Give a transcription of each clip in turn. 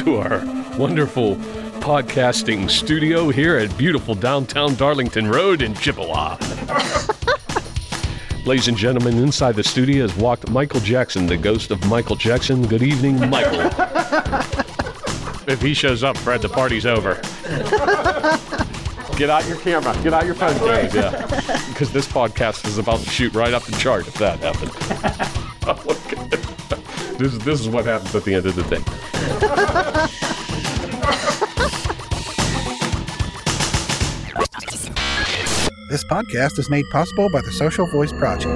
to our wonderful podcasting studio here at beautiful downtown Darlington Road in Chippewa. Ladies and gentlemen, inside the studio has walked Michael Jackson, the ghost of Michael Jackson. Good evening, Michael. if he shows up, Fred, the party's over. Get out your camera. Get out your phone case. Yeah. Because this podcast is about to shoot right up the chart if that happened. this, this is what happens at the end of the day. This podcast is made possible by the Social Voice Project.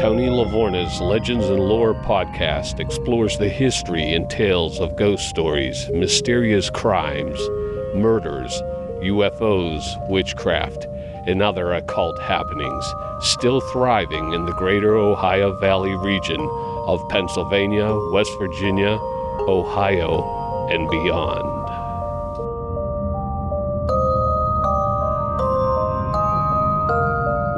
Tony Lavorna's Legends and Lore podcast explores the history and tales of ghost stories, mysterious crimes, murders, UFOs, witchcraft, and other occult happenings, still thriving in the greater Ohio Valley region of Pennsylvania, West Virginia, Ohio, and beyond.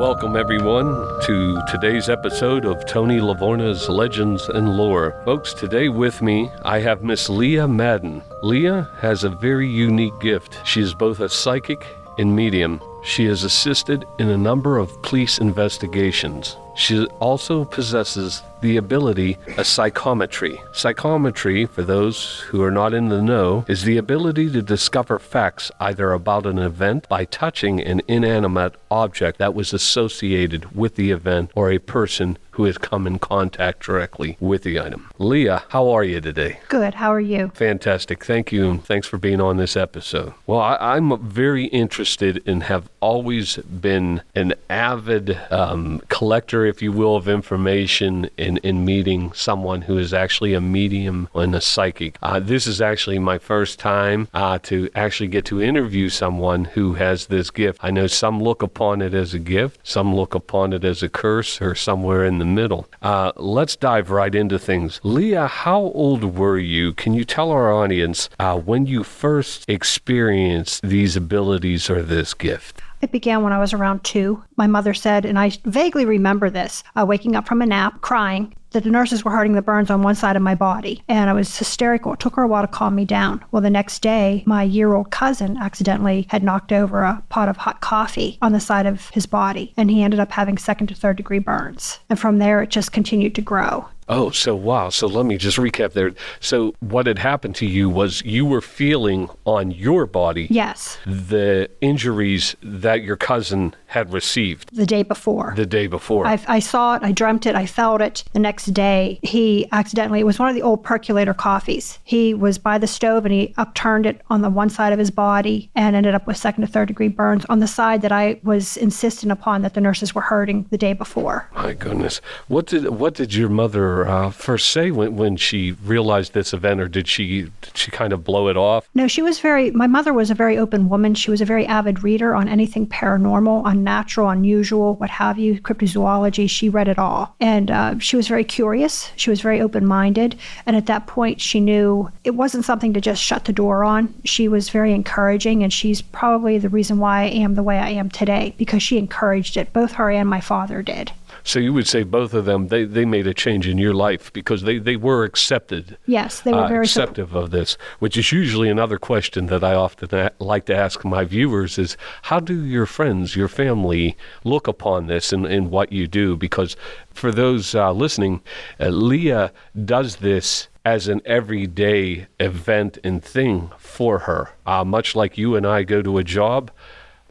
Welcome, everyone, to today's episode of Tony Lavorna's Legends and Lore. Folks, today with me, I have Miss Leah Madden. Leah has a very unique gift. She is both a psychic and medium. She has assisted in a number of police investigations. She also possesses the ability of psychometry. Psychometry, for those who are not in the know, is the ability to discover facts either about an event by touching an inanimate object that was associated with the event or a person who has come in contact directly with the item. Leah, how are you today? Good. How are you? Fantastic. Thank you. Thanks for being on this episode. Well, I, am very interested and have always been an avid um, collector, if you will, of information in, in meeting someone who is actually a medium and a psychic. Uh, this is actually my first time uh, to actually get to interview someone who has this gift. I know some look upon it as a gift, some look upon it as a curse, or somewhere in the middle. Uh, let's dive right into things. Leah, how old were you? Can you tell our audience uh, when you first experienced these abilities or this gift? It began when I was around two. My mother said, and I vaguely remember this, uh, waking up from a nap, crying, that the nurses were hurting the burns on one side of my body. And I was hysterical. It took her a while to calm me down. Well, the next day, my year old cousin accidentally had knocked over a pot of hot coffee on the side of his body, and he ended up having second to third degree burns. And from there, it just continued to grow. Oh, so wow. So let me just recap there. So what had happened to you was you were feeling on your body yes the injuries that your cousin had received the day before. The day before. I, I saw it, I dreamt it, I felt it. The next day, he accidentally, it was one of the old percolator coffees. He was by the stove and he upturned it on the one side of his body and ended up with second to third degree burns on the side that I was insistent upon that the nurses were hurting the day before. My goodness. What did what did your mother uh, first say when, when she realized this event or did she did she kind of blow it off? No, she was very my mother was a very open woman. She was a very avid reader on anything paranormal, unnatural, unusual, what have you, cryptozoology. She read it all. And uh, she was very curious. She was very open minded. And at that point, she knew it wasn't something to just shut the door on. She was very encouraging. And she's probably the reason why I am the way I am today because she encouraged it. Both her and my father did. So you would say both of them they, they made a change in your life because they, they were accepted. Yes, they were uh, very acceptive of this, which is usually another question that I often a- like to ask my viewers is how do your friends, your family look upon this and, and what you do? Because for those uh, listening, uh, Leah does this as an everyday event and thing for her. Uh, much like you and I go to a job,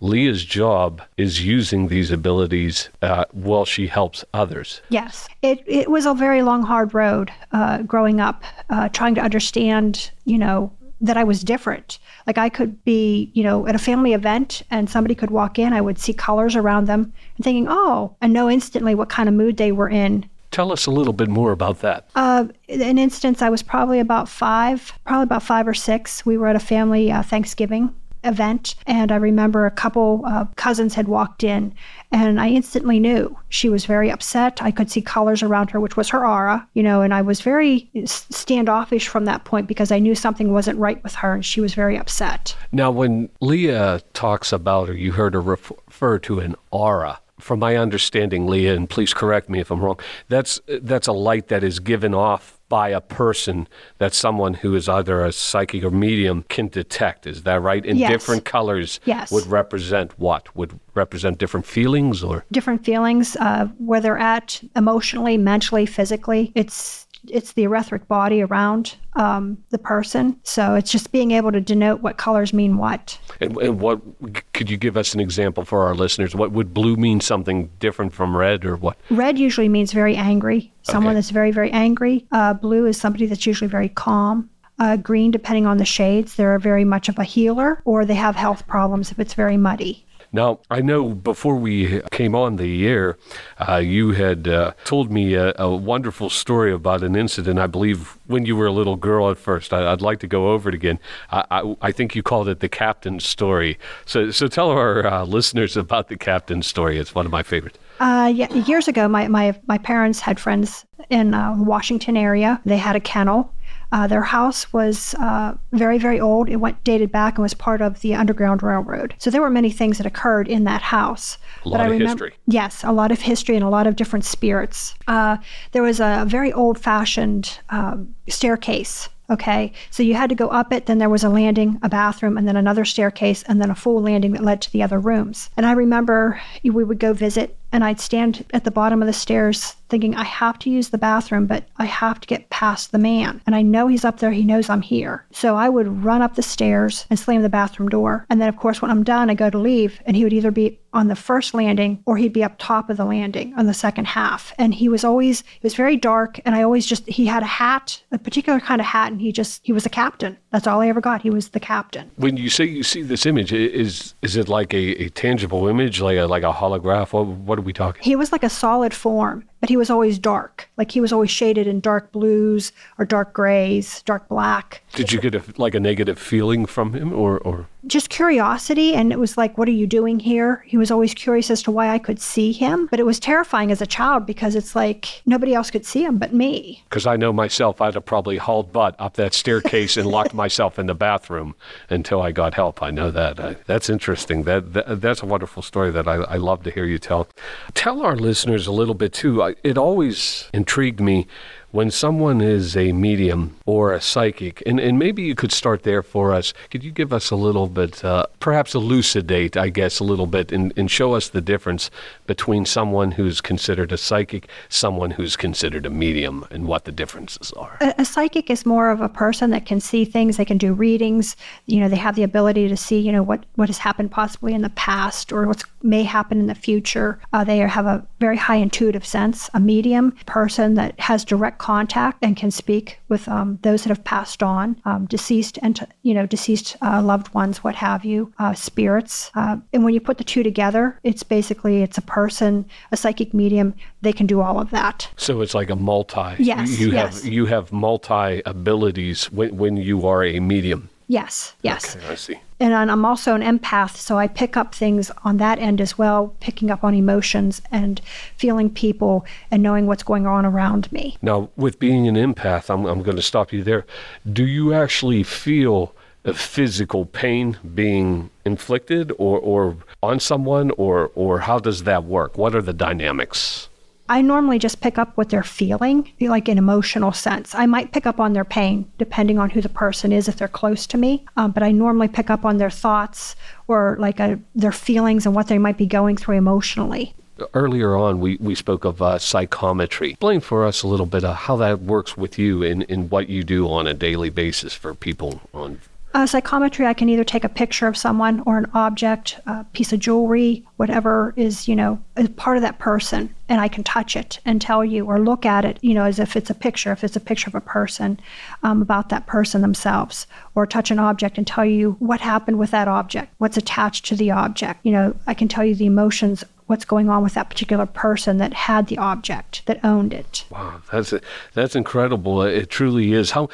Leah's job is using these abilities uh, while she helps others. Yes. It, it was a very long, hard road uh, growing up, uh, trying to understand, you know, that I was different. Like I could be, you know, at a family event and somebody could walk in, I would see colors around them and thinking, oh, and know instantly what kind of mood they were in. Tell us a little bit more about that. Uh, an instance, I was probably about five, probably about five or six. We were at a family uh, Thanksgiving event. And I remember a couple cousins had walked in, and I instantly knew she was very upset. I could see colors around her, which was her aura, you know, and I was very standoffish from that point because I knew something wasn't right with her, and she was very upset. Now, when Leah talks about, or you heard her refer to an aura, from my understanding, Leah, and please correct me if I'm wrong, that's that's a light that is given off by a person that someone who is either a psychic or medium can detect. Is that right? And Yes. different colors Yes. would represent what? Would represent different feelings or different feelings, uh, where they're at emotionally, mentally, physically. It's it's the etheric body around um, the person. So it's just being able to denote what colors mean what. and, and what could you give us an example for our listeners? What would blue mean something different from red or what? Red usually means very angry, someone Okay. that's very, very angry. Uh, blue is somebody that's usually very calm. Uh, green, depending on the shades, they're very much of a healer, or they have health problems if it's very muddy. Now, I know before we came on the air, uh, you had uh, told me a, a wonderful story about an incident, I believe, when you were a little girl at first. I, I'd like to go over it again. I, I, I think you called it the captain's story. So, so tell our uh, listeners about the captain's story. It's one of my favorites. Uh, yeah, years ago, my, my, my parents had friends in uh, Washington area. They had a kennel. Uh, their house was uh, very, very old. It went dated back and was part of the Underground Railroad. So there were many things that occurred in that house. A lot I of remember, history. Yes, a lot of history and a lot of different spirits. Uh, there was a very old-fashioned um, staircase. Okay, so you had to go up it. Then there was a landing, a bathroom, and then another staircase, and then a full landing that led to the other rooms. And I remember we would go visit, and I'd stand at the bottom of the stairs thinking, I have to use the bathroom, but I have to get past the man. And I know he's up there, he knows I'm here. So I would run up the stairs and slam the bathroom door. And then, of course, when I'm done, I go to leave, and he would either be on the first landing or he'd be up top of the landing on the second half. And he was always, it was very dark, and I always just, he had a hat, a particular kind of hat, and he just, he was a captain. That's all I ever got. He was the captain. When you say you see this image, is is it like a, a tangible image, like a like a holograph? What, what are we talking? He was like a solid form, but he was always dark. Like he was always shaded in dark blues or dark grays, dark black. Did you get a, like a negative feeling from him, or or Just curiosity. And it was like, what are you doing here? He was always curious as to why I could see him. But it was terrifying as a child because it's like nobody else could see him but me. Because I know myself, I'd have probably hauled butt up that staircase and locked myself in the bathroom until I got help. I know that. I, that's interesting. That, that that's a wonderful story that I, I love to hear you tell. Tell our listeners a little bit too. It always intrigued me when someone is a medium or a psychic, and, and maybe you could start there for us. Could you give us a little bit, uh, perhaps elucidate, I guess, a little bit, and, and show us the difference between someone who's considered a psychic, someone who's considered a medium, and what the differences are? A, a psychic is more of a person that can see things. They can do readings. You know, they have the ability to see, you know, what, what has happened possibly in the past or what may happen in the future. Uh, they have a very high intuitive sense. A medium person that has direct contact and can speak with um, those that have passed on, um, deceased and you know deceased uh, loved ones, what have you, uh, spirits. Uh, and when you put the two together, it's basically it's a person, a psychic medium. They can do all of that. So it's like a multi. Yes, You yes. have you have multi abilities when, when you are a medium. Yes, yes. Okay, I see. And I'm- also an empath, so I pick up things on that end as well, picking up on emotions and feeling people and knowing what's going on around me. Now, with being an empath, I'm, I'm going to stop you there. Do you actually feel a physical pain being inflicted or, or on someone, or, or how does that work? What are the dynamics? I normally just pick up what they're feeling, like an emotional sense. I might pick up on their pain, depending on who the person is, if they're close to me. Um, but I normally pick up on their thoughts or like a, their feelings and what they might be going through emotionally. Earlier on, we, we spoke of uh, psychometry. Explain for us a little bit of how that works with you in, in what you do on a daily basis for people on Uh, psychometry, I can either take a picture of someone or an object, a piece of jewelry, whatever is, you know, is part of that person, and I can touch it and tell you or look at it, you know, as if it's a picture, if it's a picture of a person, um, about that person themselves, or touch an object and tell you what happened with that object, what's attached to the object. You know, I can tell you the emotions, what's going on with that particular person that had the object, that owned it. Wow, that's that's incredible. It truly is. How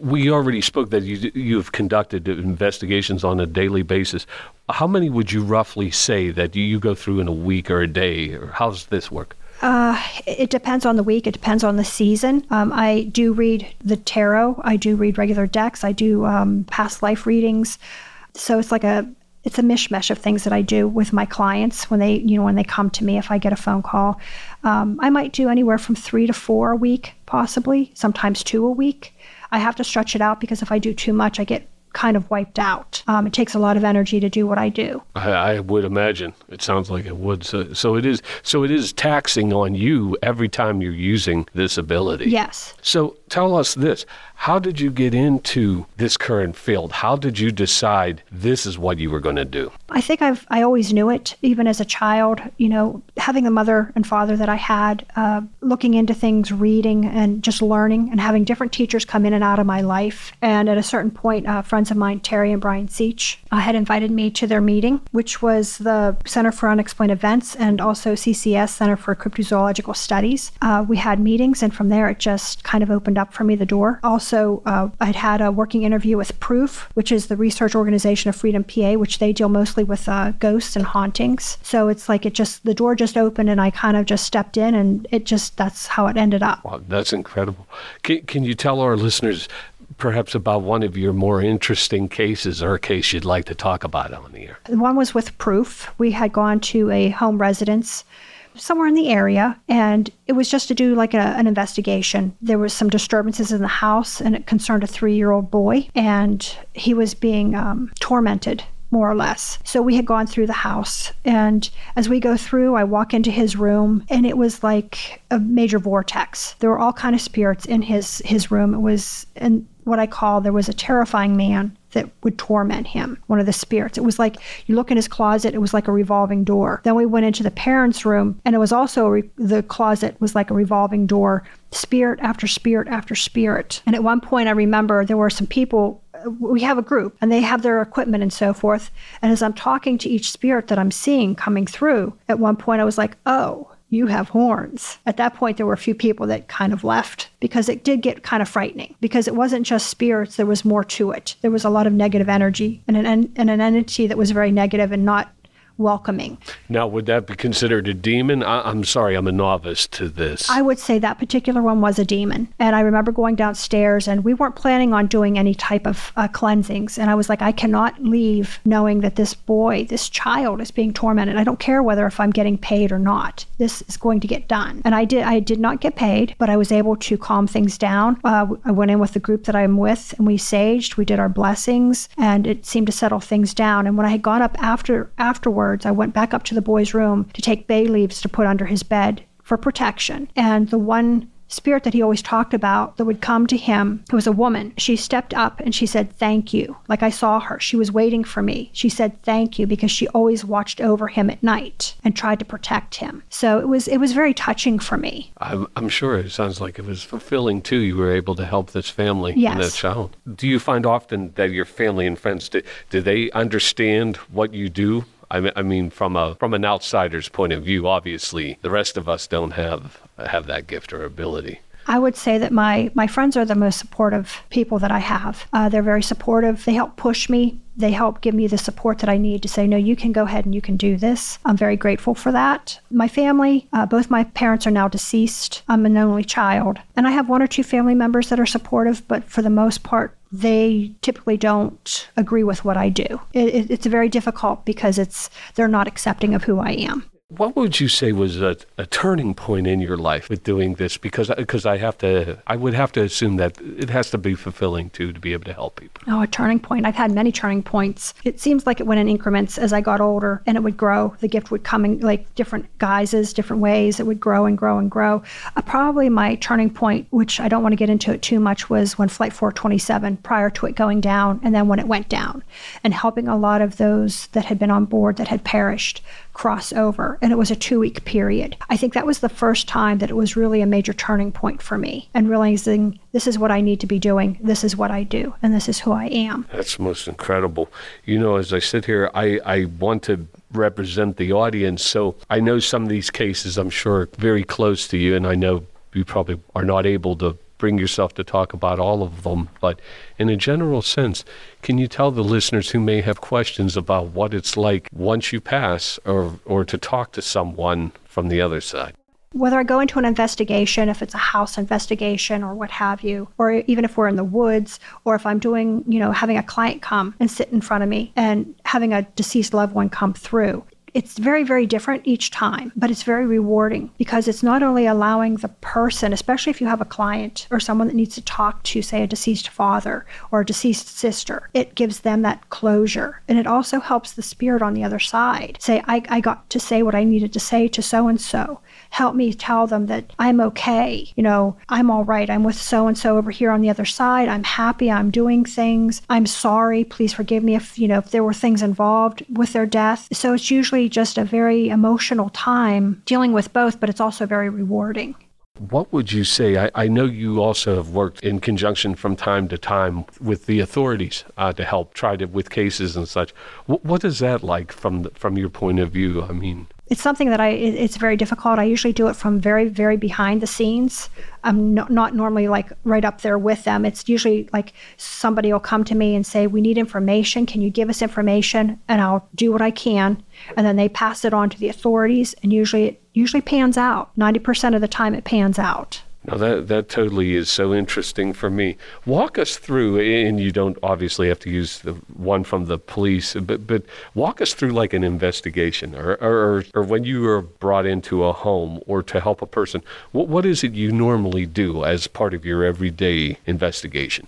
we already spoke that you you've conducted investigations on a daily basis. How many would you roughly say that you go through in a week or a day, or how does this work? Uh, it depends on the week. It depends on the season. Um, I do read the tarot. I do read regular decks. I do um, past life readings. So it's like a it's a mishmash of things that I do with my clients when they, you know, when they come to me. If I get a phone call, um, I might do anywhere from three to four a week, possibly, sometimes two a week. I have to stretch it out because if I do too much, I get kind of wiped out. Um, it takes a lot of energy to do what I do. I, I, would imagine. It sounds like it would. So, so it is. So it is taxing on you every time you're using this ability. Yes. So tell us this: How did you get into this current field? How did you decide this is what you were going to do? I think I've I always knew it, even as a child. You know, having the mother and father that I had, uh, looking into things, reading, and just learning, and having different teachers come in and out of my life. And at a certain point, uh, friends of mine, Terry and Brian Seach, uh, had invited me to their meeting, which was the Center for Unexplained Events and also CCS, Center for Cryptozoological Studies. Uh, we had meetings, and from there, it just kind of opened up for me the door. Also, uh, I'd had a working interview with Proof, which is the research organization of Freedom PA, which they deal mostly with uh, ghosts and hauntings. So it's like it just, the door just opened, and I kind of just stepped in, and it just, that's how it ended up. Wow, that's incredible. Can, can you tell our listeners perhaps about one of your more interesting cases or a case you'd like to talk about on the air. One was with proof. We had gone to a home residence somewhere in the area and it was just to do like a, an investigation there was some disturbances in the house and it concerned a three-year-old boy and he was being um, tormented more or less. So we had gone through the house. And as we go through, I walk into his room and it was like a major vortex. There were all kind of spirits in his his room. It was and what I call there was a terrifying man that would torment him, one of the spirits. It was like you look in his closet, it was like a revolving door. Then we went into the parents' room, and it was also re- the closet was like a revolving door, spirit after spirit after spirit. And at one point, I remember there were some people. Uh, we have a group and they have their equipment and so forth. And as I'm talking to each spirit that I'm seeing coming through, at one point I was like, oh, you have horns. At that point, there were a few people that kind of left because it did get kind of frightening because it wasn't just spirits, there was more to it. There was a lot of negative energy and an, and an entity that was very negative and not welcoming. Now, would that be considered a demon? I, am sorry, I'm a novice to this. I would say that particular one was a demon. And I remember going downstairs, and we weren't planning on doing any type of uh, cleansings. And I was like, I cannot leave knowing that this boy, this child, is being tormented. I don't care whether if I'm getting paid or not. This is going to get done. And I did. I did not get paid, but I was able to calm things down. Uh, I went in with the group that I'm with, and we saged. We did our blessings, and it seemed to settle things down. And when I had gone up after afterwards afterwards, I went back up to the boy's room to take bay leaves to put under his bed for protection. And the one spirit that he always talked about that would come to him it was a woman. She stepped up and she said thank you. Like i saw her. She was waiting for me. She said thank you because she always watched over him at night and tried to protect him. So it was it was very touching for me. I'm, I'm sure it sounds like it was fulfilling too you were able to help this family yes. and that child. Do you find often that your family and friends do, do they understand what you do I mean, from a from an outsider's point of view, obviously, the rest of us don't have have that gift or ability. I would say that my my friends are the most supportive people that I have. Uh, they're very supportive. They help push me. They help give me the support that I need to say, no, you can go ahead and you can do this. I'm very grateful for that. My family, uh, both my parents are now deceased. I'm an only child, and I have one or two family members that are supportive, but for the most part, they typically don't agree with what I do. It, it, it's very difficult because it's they're not accepting of who I am. What would you say was a, a turning point in your life with doing this? Because because I have to, I would have to assume that it has to be fulfilling too to be able to help people. Oh, a turning point! I've had many turning points. It seems like it went in increments as I got older, and it would grow. The gift would come in like different guises, different ways. It would grow and grow and grow. Uh, probably my turning point, which I don't want to get into it too much, was when Flight 427, prior to it going down, and then when it went down, and helping a lot of those that had been on board that had perished cross over. And it was a two week period. I think that was the first time that it was really a major turning point for me and realizing this is what I need to be doing. This is what I do. And this is who I am. That's most incredible. You know, as I sit here, I, I want to represent the audience. So I know some of these cases, I'm sure, very close to you. And I know you probably are not able to bring yourself to talk about all of them, but in a general sense, can you tell the listeners who may have questions about what it's like once you pass or, or to talk to someone from the other side? whether I go into an investigation, if it's a house investigation or what have you, or even if we're in the woods, or if I'm doing, you know, having a client come and sit in front of me and having a deceased loved one come through, it's very, very different each time, but it's very rewarding because it's not only allowing the person, especially if you have a client or someone that needs to talk to, say, a deceased father or a deceased sister, it gives them that closure. And it also helps the spirit on the other side say, I, I got to say what I needed to say to so and so help me tell them that I'm okay. You know, I'm all right. I'm with so and so over here on the other side. I'm happy. I'm doing things. I'm sorry. Please forgive me if, you know, if there were things involved with their death. So it's usually just a very emotional time dealing with both, but it's also very rewarding. What would you say? I, I, know you also have worked in conjunction from time to time with the authorities uh, to help try to with cases and such. W- what is that like from the, from your point of view? I mean, it's something that I it's very difficult. I usually do it from very very behind the scenes. I'm no, not normally like right up there with them. It's usually like somebody will come to me and say, "We need information. Can you give us information?" And I'll do what I can, and then they pass it on to the authorities. And usually it usually pans out. Ninety percent of the time, it pans out. Now that that totally is so interesting for me. Walk us through, and you don't obviously have to use the one from the police, but but walk us through like an investigation, or or, or when you are brought into a home or to help a person. What what is it you normally do as part of your everyday investigation?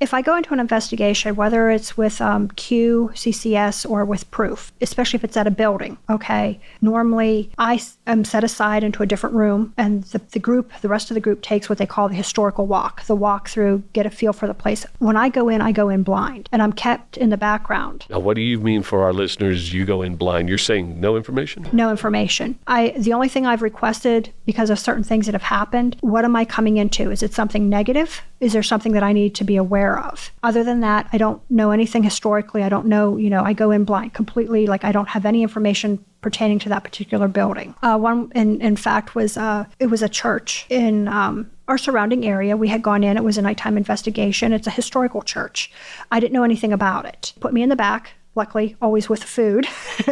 If I go into an investigation, whether it's with um, Q, CCS, or with proof, especially if it's at a building, okay, normally I am set aside into a different room, and the, the group, the rest of the group takes what they call the historical walk, the walk through, get a feel for the place. When I go in, I go in blind, and I'm kept in the background. Now, what do you mean for our listeners? You go in blind. You're saying no information? No information. I the only thing I've requested because of certain things that have happened. What am I coming into? Is it something negative? Is there something that I need to be aware of? Other than that, I don't know anything historically. I don't know, you know, I go in blind completely. Like I don't have any information pertaining to that particular building. Uh, one, in, in fact, was uh, it was a church in um, our surrounding area. We had gone in. It was a nighttime investigation. It's a historical church. I didn't know anything about it. Put me in the back luckily always with food.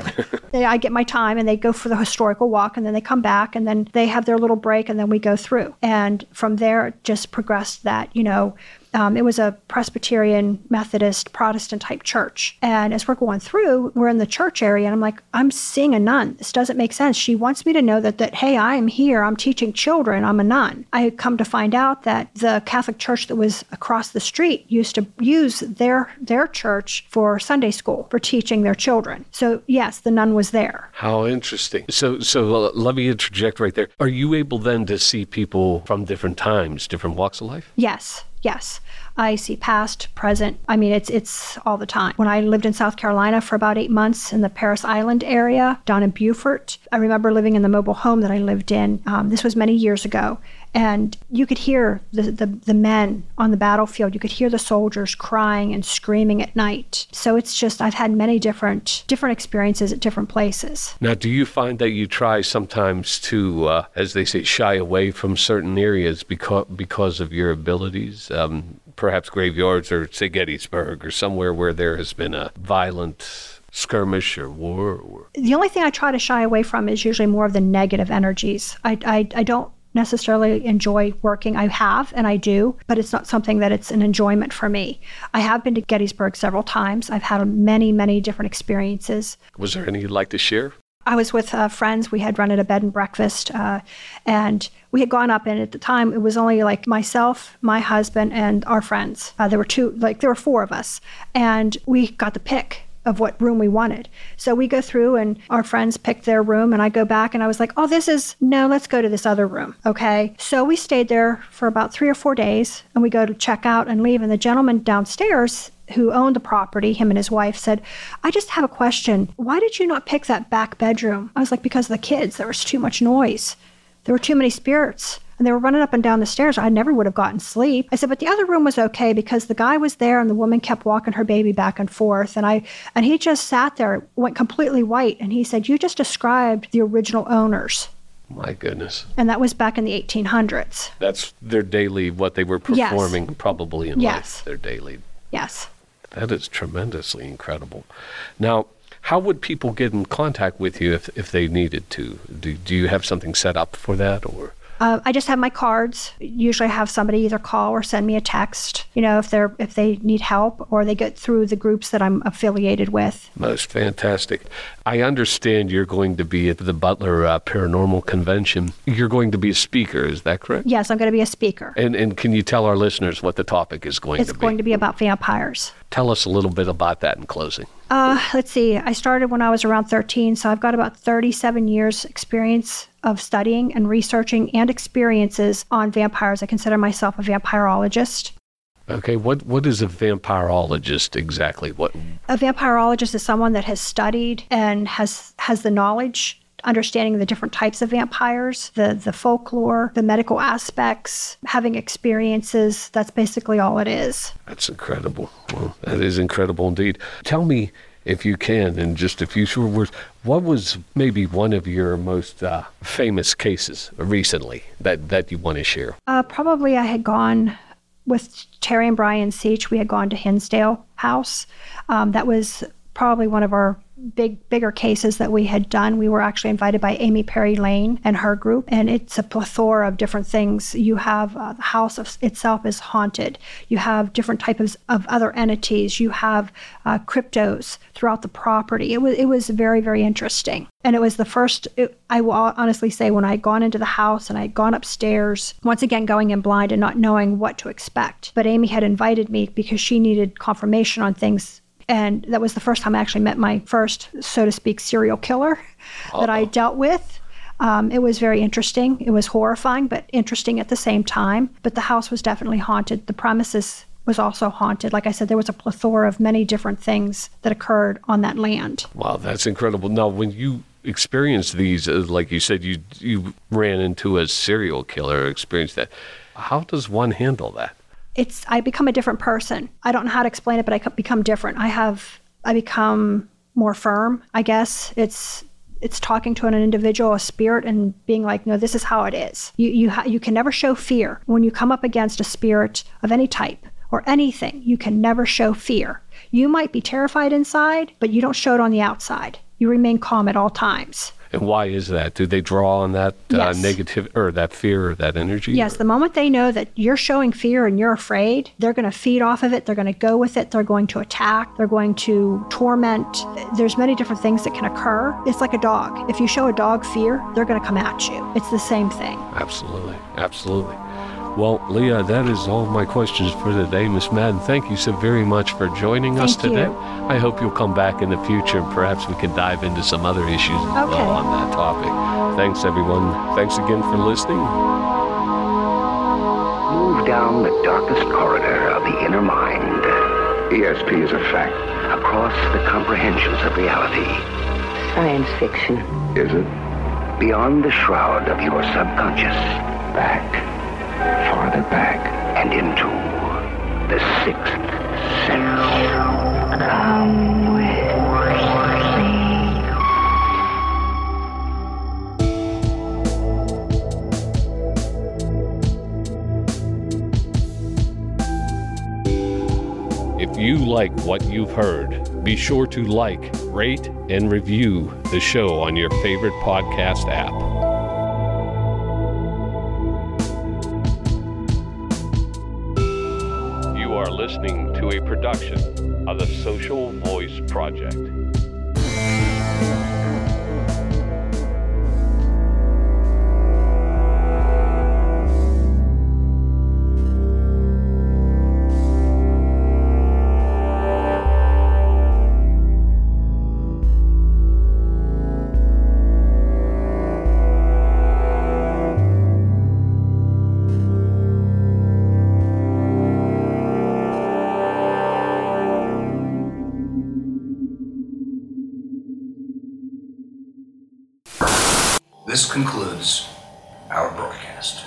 I get my time and they go for the historical walk and then they come back and then they have their little break and then we go through. And from there, it just progressed that, you know, um, it was a Presbyterian, Methodist, Protestant type church. And as we're going through, we're in the church area, and I'm like, I'm seeing a nun. This doesn't make sense. She wants me to know that that hey, I am here. I'm teaching children. I'm a nun. I had come to find out that the Catholic church that was across the street used to use their their church for Sunday school for teaching their children. So yes, the nun was there. How interesting. So so uh, let me interject right there. Are you able then to see people from different times, different walks of life? Yes. Yes. I see past, present. I mean, it's it's all the time. When I lived in South Carolina for about eight months in the Parris Island area, down in Beaufort, I remember living in the mobile home that I lived in. Um, this was many years ago, and you could hear the, the, the men on the battlefield. You could hear the soldiers crying and screaming at night. So it's just I've had many different different experiences at different places. Now, do you find that you try sometimes to, uh, as they say, shy away from certain areas because because of your abilities? Um, perhaps graveyards or say Gettysburg or somewhere where there has been a violent skirmish or war? Or... The only thing I try to shy away from is usually more of the negative energies. I, I, I don't necessarily enjoy working. I have and I do, but it's not something that it's an enjoyment for me. I have been to Gettysburg several times. I've had many, many different experiences. Was there any you'd like to share? I was with uh, friends. We had run at a bed and breakfast, uh, and we had gone up. And at the time, it was only like myself, my husband, and our friends. Uh, there were two, like there were four of us, and we got the pick of what room we wanted. So we go through and our friends picked their room and I go back and I was like, "Oh, this is no, let's go to this other room." Okay? So we stayed there for about 3 or 4 days and we go to check out and leave and the gentleman downstairs who owned the property, him and his wife, said, I just have a question. Why did you not pick that back bedroom? I was like, Because of the kids. There was too much noise. There were too many spirits. And they were running up and down the stairs. I never would have gotten sleep. I said, but the other room was okay because the guy was there and the woman kept walking her baby back and forth. And I and he just sat there, went completely white, and he said, You just described the original owners. My goodness. And that was back in the 1800s. That's their daily, what they were performing yes. probably in yes. life, their daily. Yes. That is tremendously incredible. Now, How would people get in contact with you if, if they needed to? Do, do you have something set up for that or? Uh, I just have my cards. Usually, I have somebody either call or send me a text. You know, if they're if they need help or they get through the groups that I'm affiliated with. Most fantastic. I understand you're going to be at the Butler uh, Paranormal Convention. You're going to be a speaker. Is that correct? Yes, I'm going to be a speaker. And and can you tell our listeners what the topic is going it's to be? It's going to be about vampires. Tell us a little bit about that in closing. Uh, let's see. I started when I was around 13, so I've got about 37 years experience of studying and researching and experiences on vampires. I consider myself a vampirologist. Okay, what what is a vampirologist exactly? What A vampirologist is someone that has studied and has has the knowledge understanding the different types of vampires, the the folklore, the medical aspects, having experiences. That's basically all it is. That's incredible. Well, that is incredible indeed. Tell me, if you can, in just a few short words, what was maybe one of your most uh, famous cases recently that, that you want to share? Uh, probably I had gone with Terry and Brian Seach. We had gone to Hinsdale House. Um, that was probably one of our big bigger cases that we had done. We were actually invited by Amy Perry Lane and her group, and it's a plethora of different things. You have uh, the house of, itself is haunted. You have different types of other entities. You have uh, cryptos throughout the property. It was it was very very interesting, and it was the first. It, I will honestly say when I had gone into the house and I had gone upstairs, once again going in blind and not knowing what to expect. But Amy had invited me because she needed confirmation on things and that was the first time I actually met my first, so to speak, serial killer Uh-oh. that I dealt with. Um, it was very interesting. It was horrifying, but interesting at the same time. But the house was definitely haunted. The premises was also haunted. Like I said, there was a plethora of many different things that occurred on that land. Wow, that's incredible. Now, when you experienced these, uh, like you said, you you ran into a serial killer, experienced that. How does one handle that? It's I become a different person. I don't know how to explain it, but I become different. I have I become more firm. I guess it's it's talking to an individual, a spirit, and being like, no, this is how it is. You you ha- you can never show fear when you come up against a spirit of any type or anything. You can never show fear. You might be terrified inside, but you don't show it on the outside. You remain calm at all times. And why is that? Do they draw on that uh, yes. uh, negative or that fear or that energy? Yes, or? the moment they know that you're showing fear and you're afraid, they're going to feed off of it. They're going to go with it. They're going to attack. They're going to torment. There's many different things that can occur. It's like a dog. If you show a dog fear, they're going to come at you. It's the same thing. Absolutely. Absolutely. Well, Leah, that is all my questions for today. Miss Madden, thank you so very much for joining thank us today. You. I hope you'll come back in the future and perhaps we can dive into some other issues as okay. well on that topic. Thanks, everyone. Thanks again for listening. Move down the darkest corridor of the inner mind. ESP is a fact. Across the comprehensions of reality. Science fiction. Is it? Beyond the shroud of your subconscious. Back farther back and into the sixth sense. Come. If you like what you've heard, be sure to like, rate, and review the show on your favorite podcast app. To a production of the Social Voice Project. This concludes our broadcast.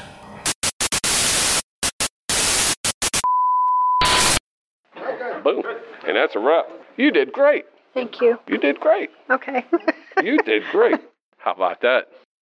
Boom. And that's a wrap. You did great. Thank you. You did great. Okay. you did great. How about that?